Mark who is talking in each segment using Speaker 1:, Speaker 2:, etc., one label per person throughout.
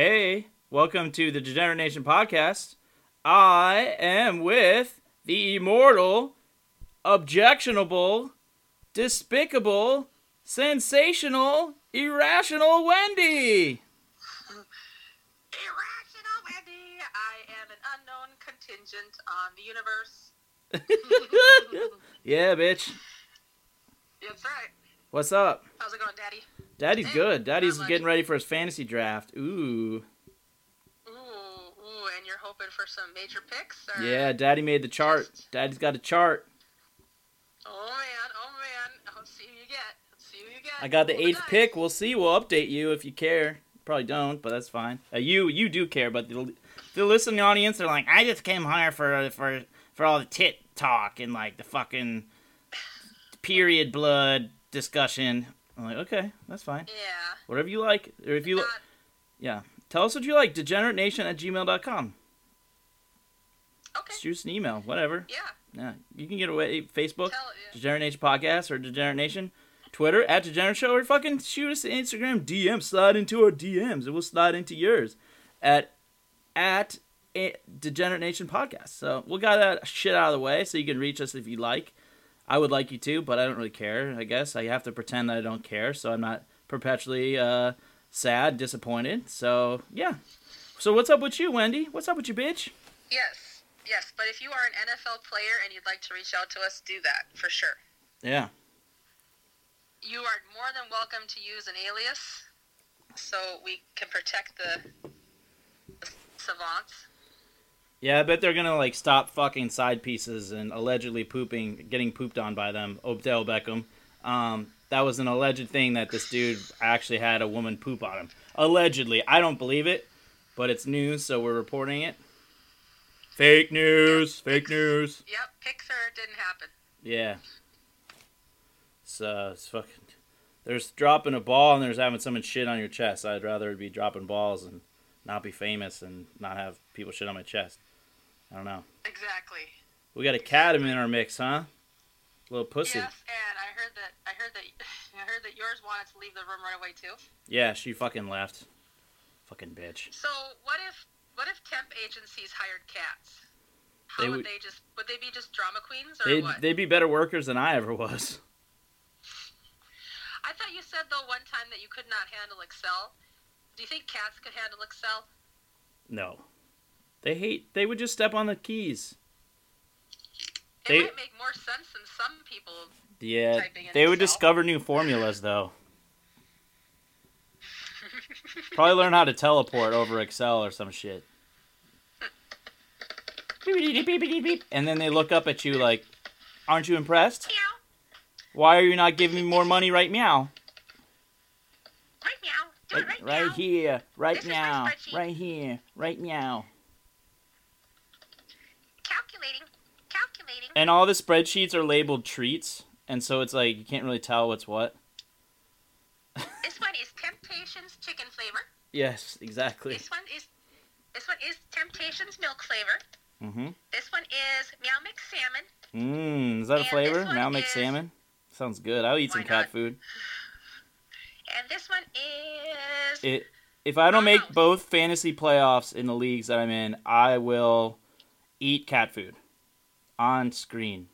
Speaker 1: Hey, welcome to the Degenerate Nation podcast. I am with the immortal, objectionable, despicable, sensational, irrational Wendy.
Speaker 2: Irrational Wendy. I am an unknown contingent on the universe.
Speaker 1: yeah, bitch.
Speaker 2: That's right.
Speaker 1: What's up?
Speaker 2: How's it going, Daddy?
Speaker 1: Daddy's good. Daddy's getting ready for his fantasy draft. Ooh.
Speaker 2: Ooh, ooh, and you're hoping for some major picks? Or...
Speaker 1: Yeah, Daddy made the chart. Daddy's got a chart.
Speaker 2: Oh man, oh man. Let's see who you get. Let's see who you get.
Speaker 1: I got the eighth pick. We'll see. We'll update you if you care. Probably don't, but that's fine. Uh, you you do care, but the, the listening audience, they're like, I just came here for for for all the tit talk and like the fucking period blood discussion. I'm like, okay, that's fine.
Speaker 2: Yeah.
Speaker 1: Whatever you like, or if you li- yeah, tell us what you like. DegenerateNation at gmail.com.
Speaker 2: okay.
Speaker 1: Shoot us an email, whatever.
Speaker 2: Yeah.
Speaker 1: Yeah, you can get away Facebook.
Speaker 2: Tell, yeah.
Speaker 1: Degenerate Nation Podcast or Degenerate Nation. Twitter at Degenerate Show or fucking shoot us an Instagram DM. Slide into our DMs and we'll slide into yours at at eh, a- Degenerate Nation Podcast. So we'll got that shit out of the way so you can reach us if you like. I would like you to, but I don't really care. I guess I have to pretend that I don't care, so I'm not perpetually uh, sad, disappointed. So yeah. So what's up with you, Wendy? What's up with you, bitch?
Speaker 2: Yes. Yes. But if you are an NFL player and you'd like to reach out to us, do that for sure.
Speaker 1: Yeah.
Speaker 2: You are more than welcome to use an alias so we can protect the, the savants.
Speaker 1: Yeah, I bet they're gonna like stop fucking side pieces and allegedly pooping, getting pooped on by them. Odell Beckham. Um, that was an alleged thing that this dude actually had a woman poop on him. Allegedly, I don't believe it, but it's news, so we're reporting it. Fake news. Fake news.
Speaker 2: Yep, Pixar didn't happen.
Speaker 1: Yeah. So it's fucking. There's dropping a ball and there's having someone shit on your chest. I'd rather be dropping balls and not be famous and not have people shit on my chest. I don't know.
Speaker 2: Exactly.
Speaker 1: We got a cat in our mix, huh? Little pussy.
Speaker 2: Yes, and I heard that I heard that I heard that yours wanted to leave the room right away too.
Speaker 1: Yeah, she fucking left. Fucking bitch.
Speaker 2: So what if what if temp agencies hired cats? How
Speaker 1: They
Speaker 2: would
Speaker 1: would-
Speaker 2: they just would they be just drama queens or
Speaker 1: They'd,
Speaker 2: what?
Speaker 1: they'd be better workers than I ever was.
Speaker 2: I thought you said though one time that you could not handle Excel. Do you think cats could handle Excel?
Speaker 1: No. They hate. They would just step on the keys.
Speaker 2: It
Speaker 1: They-
Speaker 2: might make more sense than some people.
Speaker 1: Yeah. They would
Speaker 2: Excel.
Speaker 1: discover new formulas, though. Probably learn how to teleport over Excel or some shit. And then they look up at you like, Aren't you impressed? Why are you not giving me more money right meow?
Speaker 2: Right meow.
Speaker 1: Right,
Speaker 2: right,
Speaker 1: right here, right
Speaker 2: This is my
Speaker 1: meow,
Speaker 2: spreadsheet.
Speaker 1: right here, right meow.
Speaker 2: Calculating. Calculating.
Speaker 1: And all the spreadsheets are labeled treats, and so it's like you can't really tell what's what.
Speaker 2: This one is Temptations chicken flavor.
Speaker 1: Yes, exactly.
Speaker 2: This one is this one is Temptations milk flavor.
Speaker 1: Mm-hmm.
Speaker 2: This one is Meow Mix salmon.
Speaker 1: Mmm, is that a flavor? Meow Mix
Speaker 2: is-
Speaker 1: salmon? Sounds good. I'll eat some cat
Speaker 2: not?
Speaker 1: food.
Speaker 2: And this one is
Speaker 1: It, if I don't make both fantasy playoffs in the leagues that I'm in, I will eat cat food on screen.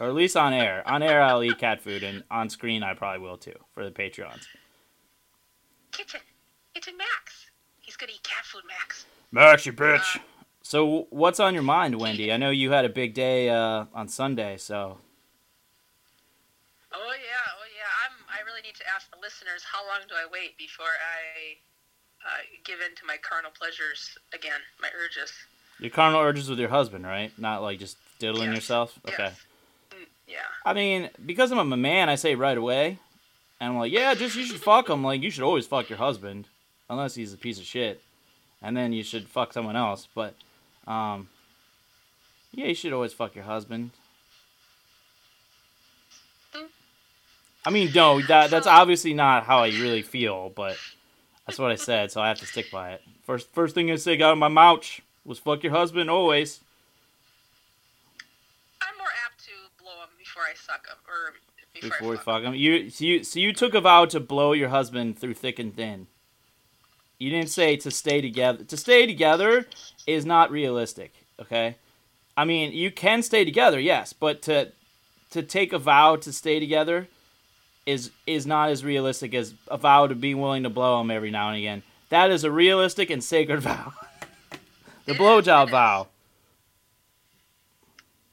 Speaker 1: Or at least on air. On air, I'll eat cat food, and on screen, I probably will too for the Patreons.
Speaker 2: Kitchen. Kitchen Max. He's gonna eat cat food, Max.
Speaker 1: Max, you bitch. So, what's on your mind, Wendy? I know you had a big day uh, on Sunday, so
Speaker 2: Oh yeah, oh yeah. I'm. I really need to ask the listeners how long do I wait before I uh, give in to my carnal pleasures again, my urges.
Speaker 1: Your carnal urges with your husband, right? Not like just diddling
Speaker 2: Yes.
Speaker 1: yourself. Okay.
Speaker 2: Yes. Mm, yeah.
Speaker 1: I mean, because I'm a man, I say right away, and I'm like, yeah, just you should fuck him. Like you should always fuck your husband, unless he's a piece of shit, and then you should fuck someone else. But, um, yeah, you should always fuck your husband. I mean, no, that that's obviously not how I really feel, but that's what I said, so I have to stick by it. First, first thing I said out of my mouth was fuck your husband always.
Speaker 2: I'm more apt to blow him before I suck him, or before,
Speaker 1: before
Speaker 2: I fuck,
Speaker 1: fuck him. You so you so you took a vow to blow your husband through thick and thin. You didn't say to stay together. To stay together is not realistic. Okay. I mean, you can stay together, yes, but to to take a vow to stay together is is not as realistic as a vow to be willing to blow him every now and again. That is a realistic and sacred vow. The blowjob vow.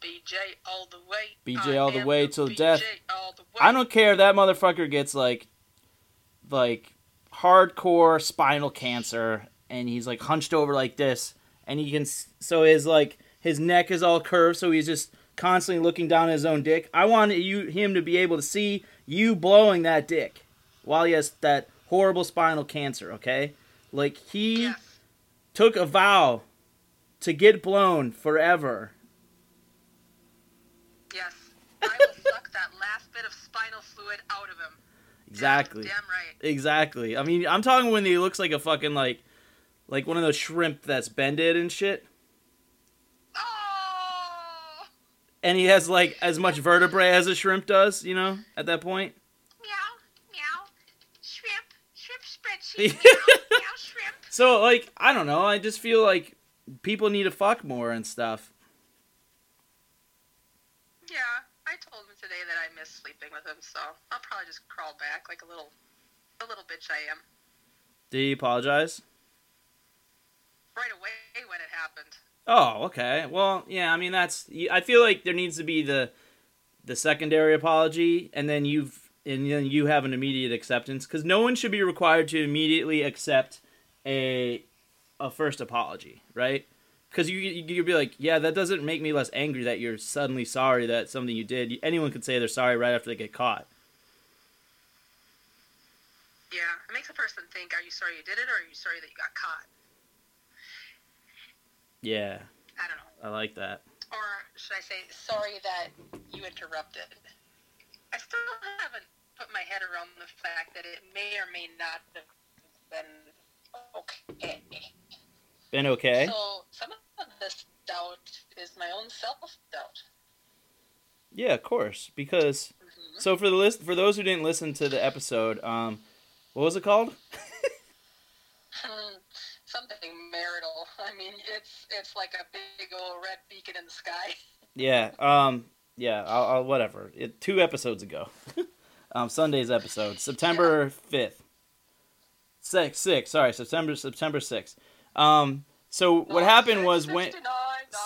Speaker 2: BJ all the way.
Speaker 1: BJ all the way till death.
Speaker 2: all the way.
Speaker 1: I don't care if that motherfucker gets like like hardcore spinal cancer and he's like hunched over like this and he can so his like his neck is all curved so he's just constantly looking down at his own dick. I want you him to be able to see you blowing that dick while he has that horrible spinal cancer, okay? Like he
Speaker 2: Yes.
Speaker 1: took a vow to get blown forever.
Speaker 2: Yes. I will suck that last bit of spinal fluid out of him.
Speaker 1: Exactly.
Speaker 2: Damn right.
Speaker 1: Exactly. I mean, I'm talking when he looks like a fucking like, like one of those shrimp that's bended and shit,
Speaker 2: Oh!
Speaker 1: and he has like as much vertebrae as a shrimp does. You know, at that point.
Speaker 2: Meow, meow. Shrimp, shrimp spreadsheet. Meow, meow, shrimp.
Speaker 1: So like, I don't know. I just feel like people need to fuck more and stuff.
Speaker 2: Yeah, I told him today that I miss sleeping with him, so I'll probably just crawl back like a little, a little bitch I am.
Speaker 1: Did he apologize?
Speaker 2: Right away when it happened.
Speaker 1: Oh, okay. Well, yeah. I mean, that's. I feel like there needs to be the, the secondary apology, and then you've and then you have an immediate acceptance because no one should be required to immediately accept a, a first apology, right? Because you you you'd be like, yeah, that doesn't make me less angry that you're suddenly sorry that something you did. Anyone could say they're sorry right after they get caught.
Speaker 2: Yeah, it makes a person think: Are you sorry you did it, or are you sorry that you got caught?
Speaker 1: Yeah,
Speaker 2: I don't know.
Speaker 1: I like that.
Speaker 2: Or should I say, sorry that you interrupted? I still haven't put my head around the fact that it may or may not have been.
Speaker 1: Been okay?
Speaker 2: So some of this doubt is my own self doubt.
Speaker 1: Yeah, of course. Because so for the list for those who didn't listen to the episode, um, what was it called?
Speaker 2: Something marital. I mean, it's it's like a big old red beacon in the sky.
Speaker 1: Yeah. Um. Yeah. I'll, I'll whatever. It, two episodes ago. um. Sunday's episode, September fifth. Six. Six. Sorry, September September sixth. Um. So what happened was when.
Speaker 2: 69,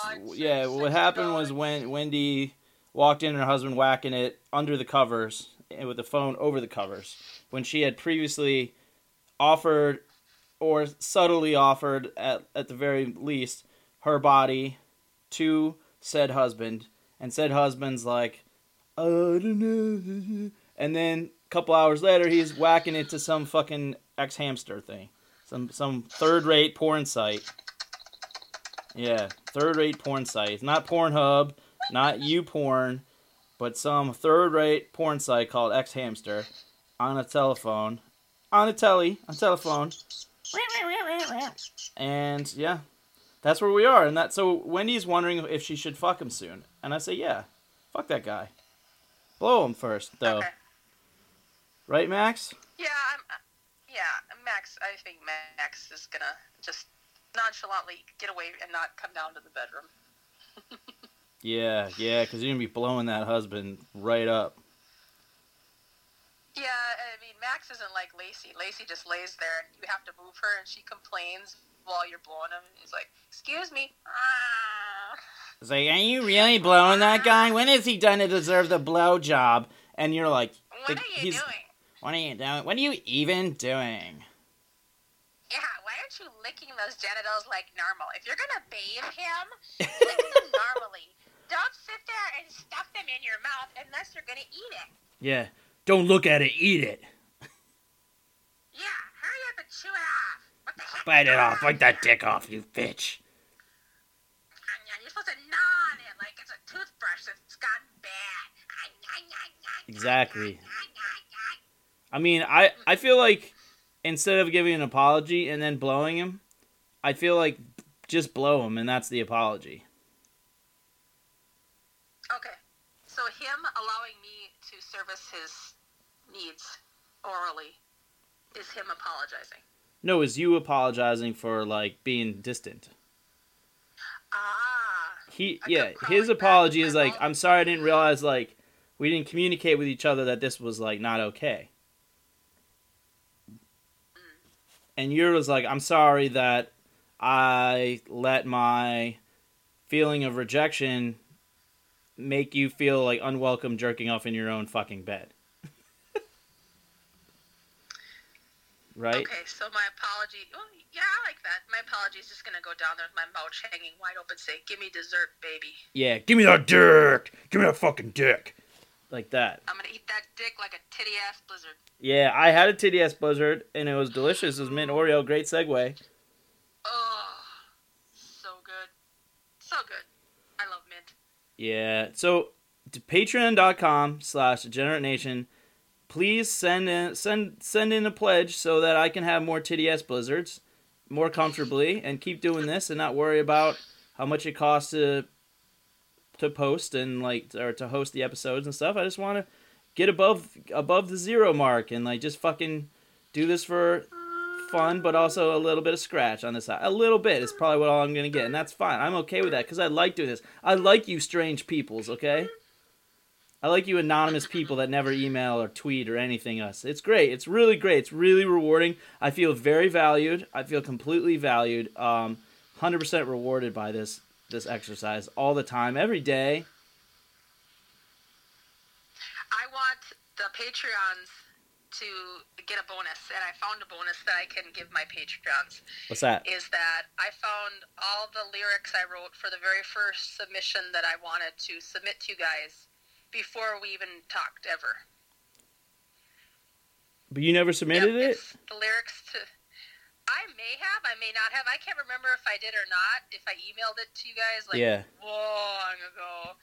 Speaker 2: nine,
Speaker 1: Yeah. What happened was when Wendy walked in, and her husband whacking it under the covers and with the phone over the covers when she had previously offered or subtly offered at at the very least her body to said husband and said husband's like I don't know and then a couple hours later he's whacking it to some fucking X Hamster thing some some third rate porn site yeah third rate porn site it's not Pornhub not YouPorn but some third rate porn site called X Hamster on a telephone, on a telly, on telephone. And yeah, that's where we are. And that so Wendy's wondering if she should fuck him soon, and I say yeah, fuck that guy. Blow him first though,
Speaker 2: Okay.
Speaker 1: right, Max?
Speaker 2: Yeah, I'm, uh, yeah, Max. I think Max is gonna just nonchalantly get away and not come down to the bedroom.
Speaker 1: Yeah, yeah, because you're gonna be blowing that husband right up.
Speaker 2: Yeah, I mean Max isn't like Lacey. Lacey just lays there, and you have to move her, and she complains while you're blowing him. He's like, "Excuse me." Ah.
Speaker 1: It's like, are you really blowing that guy? When has he done to deserve the blow job? And you're like,
Speaker 2: What
Speaker 1: the-
Speaker 2: are you
Speaker 1: he's-
Speaker 2: doing?
Speaker 1: what are you doing? What are you even doing?
Speaker 2: Yeah, why aren't you licking those genitals like normal? If you're gonna bathe him, lick them normally. Don't sit there and stuff them in your mouth unless you're gonna eat it.
Speaker 1: Yeah, don't look at it, eat it.
Speaker 2: Yeah, hurry up and chew it off. What the heck?
Speaker 1: Bite it off, bite that dick off, you bitch.
Speaker 2: You're supposed to gnaw on it like it's a toothbrush that's gone bad.
Speaker 1: Exactly. I mean, I I feel like instead of giving an apology and then blowing him, I feel like just blow him and that's the apology.
Speaker 2: Okay, so him allowing me to service his needs orally is him apologizing.
Speaker 1: No, is you apologizing for like being distant.
Speaker 2: Ah.
Speaker 1: He yeah, his apology is like. I'm sorry I didn't realize like we didn't communicate with each other that this was like not okay. And yours was like I'm sorry that I let my feeling of rejection make you feel like unwelcome jerking off in your own fucking bed. right?
Speaker 2: Okay, so my apology. Well, yeah, I like that. My apology is just gonna go down there with my mouth hanging wide open, say, "Give me dessert, baby."
Speaker 1: Yeah, give me that dick. Give me that fucking dick. Like that.
Speaker 2: I'm gonna eat that dick like a titty ass blizzard.
Speaker 1: Yeah, I had a titty ass blizzard and it was delicious. It was mint Oreo, great segue.
Speaker 2: Oh, so good, so good. I love mint.
Speaker 1: Yeah. So to patreon.com slash degenerate nation, please send in send send in a pledge so that I can have more titty ass blizzards more comfortably and keep doing this and not worry about how much it costs to to post and like or to host the episodes and stuff. I just want to get above above the zero mark and like just fucking do this for fun, but also a little bit of scratch on the side. A little bit is probably what all I'm gonna get, and that's fine. I'm okay with that because I like doing this. I like you, strange peoples. Okay. I like you, anonymous people that never email or tweet or anything us. It's great. It's really great. It's really rewarding. I feel very valued. I feel completely valued. Um, hundred percent rewarded by this this exercise all the time, every day.
Speaker 2: I want the Patreons to get a bonus, and I found a bonus that I can give my Patreons.
Speaker 1: What's that?
Speaker 2: Is that I found all the lyrics I wrote for the very first submission that I wanted to submit to you guys before we even talked ever.
Speaker 1: But you never submitted
Speaker 2: Yep,
Speaker 1: it.
Speaker 2: The lyrics to. I may have, I may not have. I can't remember if I did or not. If I emailed it to you guys like
Speaker 1: Yeah.
Speaker 2: long ago,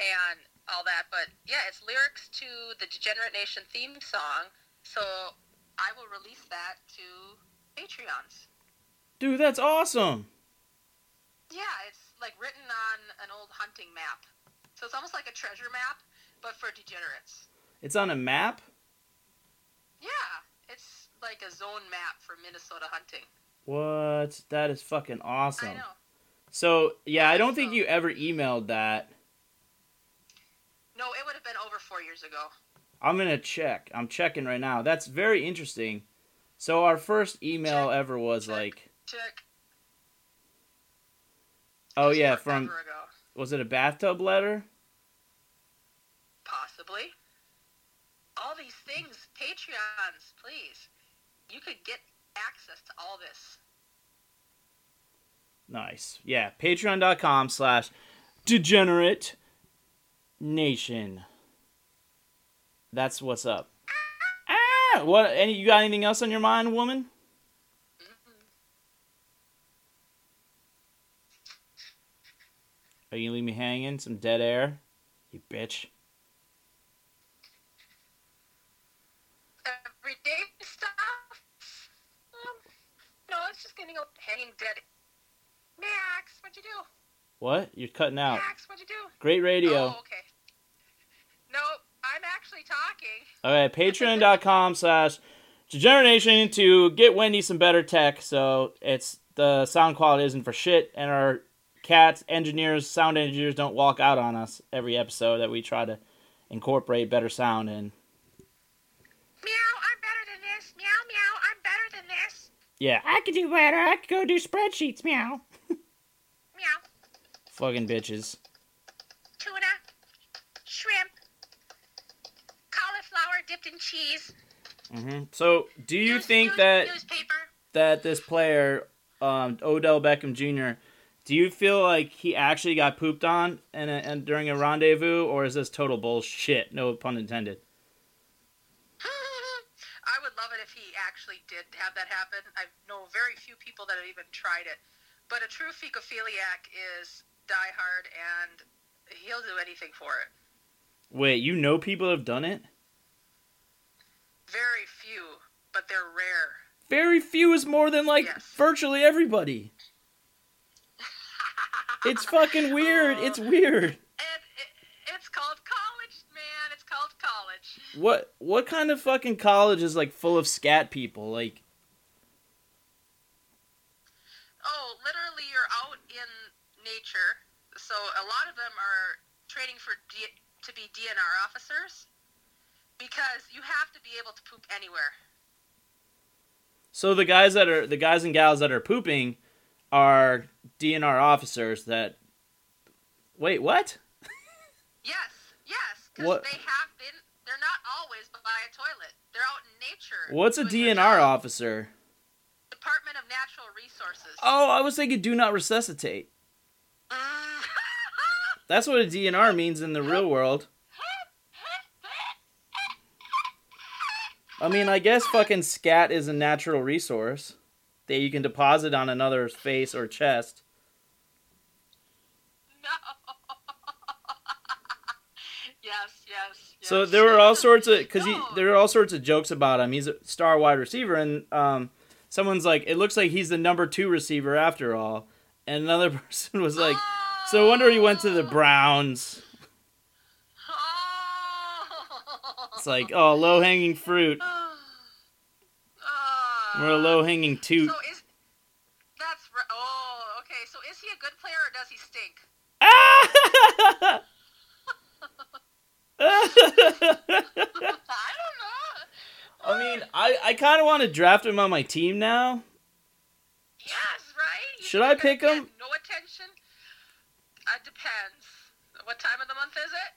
Speaker 2: and all that. But yeah, it's lyrics to the Degenerate Nation theme song. So I will release that to Patreons.
Speaker 1: Dude, that's awesome.
Speaker 2: Yeah, it's like written on an old hunting map. So it's almost like a treasure map, but for degenerates.
Speaker 1: It's on a map.
Speaker 2: Yeah, it's like a zone map for Minnesota hunting.
Speaker 1: What? That is fucking awesome.
Speaker 2: I know.
Speaker 1: So yeah, I don't think you ever emailed that.
Speaker 2: No, it would have been over four years ago.
Speaker 1: I'm gonna check. I'm checking right now. That's very interesting. So our first email
Speaker 2: Check,
Speaker 1: ever was
Speaker 2: check.
Speaker 1: like,
Speaker 2: Check.
Speaker 1: oh yeah, from was it a bathtub letter?
Speaker 2: Possibly. All these things, Patreons, please. You could get access to all this.
Speaker 1: Nice. Yeah, patreon.com slash degenerate nation. That's what's up. Ah, what? Any? You got anything else on your mind, woman? Are you gonna leave me hanging? Some dead air? You bitch.
Speaker 2: Everyday stuff. Um, no, it's just getting old, hanging dead. Max, what'd you do?
Speaker 1: What? You're cutting out.
Speaker 2: Max, what'd you do?
Speaker 1: Great radio.
Speaker 2: Oh, okay. No, I'm actually talking.
Speaker 1: Okay, patreon.com slash degeneration to get Wendy some better tech so it's the sound quality isn't for shit and our cats, engineers, sound engineers don't walk out on us every episode that we try to incorporate better sound in.
Speaker 2: Meow, I'm better than this. Meow, meow, I'm better than this.
Speaker 1: Yeah, I could do better. I could go do spreadsheets, meow.
Speaker 2: Meow.
Speaker 1: Fucking bitches.
Speaker 2: Tuna, shrimp, cauliflower dipped in cheese.
Speaker 1: hmm So, do you
Speaker 2: news-
Speaker 1: think
Speaker 2: news-
Speaker 1: that
Speaker 2: newspaper?
Speaker 1: that this player, um, Odell Beckham Jr., do you feel like he actually got pooped on and, and during a rendezvous, or is this total bullshit? No pun intended.
Speaker 2: I would love it if he actually did have that happen. I know very few people that have even tried it. But a true fecophiliac is diehard and he'll do anything for it.
Speaker 1: Wait, you know people have done it?
Speaker 2: Very few, but they're rare.
Speaker 1: Very few is more than like
Speaker 2: Yes.
Speaker 1: virtually everybody. It's fucking weird. It's weird. What what kind of fucking college is like full of scat people? Like Oh,
Speaker 2: literally, you're out in nature. So a lot of them are training for D- to be DNR officers because you have to be able to poop anywhere.
Speaker 1: So the guys that are the guys and gals that are pooping are DNR officers that. Wait, what?
Speaker 2: Yes, yes, because
Speaker 1: What-
Speaker 2: they have been. Always by a toilet. They're out in nature.
Speaker 1: What's a DNR officer?
Speaker 2: Department of Natural Resources.
Speaker 1: Oh, I was thinking do not resuscitate.
Speaker 2: Mm.
Speaker 1: That's what a DNR means in the real world. I mean, I guess fucking scat is a natural resource that you can deposit on another's face or chest.
Speaker 2: no. yes, yes, yes.
Speaker 1: So there were all sorts of because there were all sorts of jokes about him. He's a star wide receiver, and um, someone's like, it looks like he's the number two receiver after all. And another person was like, so I wonder he went to the Browns.
Speaker 2: Oh.
Speaker 1: It's like, oh, low hanging fruit. We're a low hanging toot.
Speaker 2: So is that's ri- oh okay. So is he a good player or does he stink? I don't know.
Speaker 1: I mean, I, I kind of want to draft him on my team now.
Speaker 2: Yes, right. You
Speaker 1: Should I pick him?
Speaker 2: No attention. Uh, depends. What time of the month is it?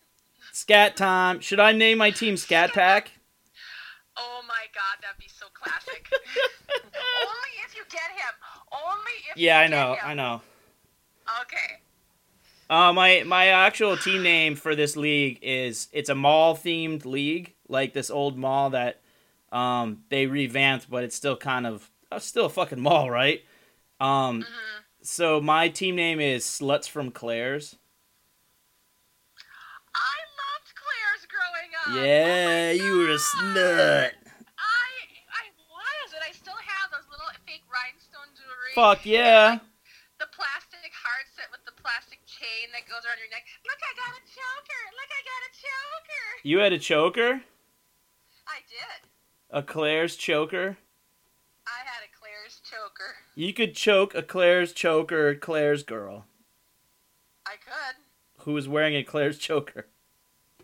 Speaker 1: Scat time. Should I name my team Scat Pack?
Speaker 2: Oh my god, that'd be so classic. Only if you get him. Only if
Speaker 1: Yeah, I know,
Speaker 2: him.
Speaker 1: I know. Uh, my my actual team name for this league is it's a mall themed league, like this old mall that um they revamped, but it's still kind of uh, still a fucking mall, right? Um,
Speaker 2: hmm
Speaker 1: so my team name is Sluts from Claire's.
Speaker 2: I loved Claire's growing up.
Speaker 1: Yeah,
Speaker 2: Oh
Speaker 1: you were a slut.
Speaker 2: I I was, and I still have those little fake rhinestone jewelry.
Speaker 1: Fuck yeah.
Speaker 2: The plastic heart set with the that goes around your neck. Look, I got a choker. Look, I got a choker.
Speaker 1: You had a choker,
Speaker 2: I did.
Speaker 1: a Claire's choker.
Speaker 2: I had a Claire's choker.
Speaker 1: You could choke a Claire's choker, Claire's girl,
Speaker 2: I could.
Speaker 1: who was wearing a Claire's choker.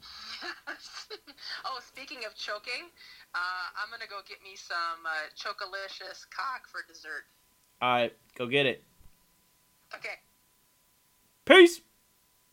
Speaker 2: oh, speaking of choking, uh, I'm gonna go get me some uh, chocolicious cock for dessert.
Speaker 1: All right, go get it.
Speaker 2: Okay.
Speaker 1: Peace.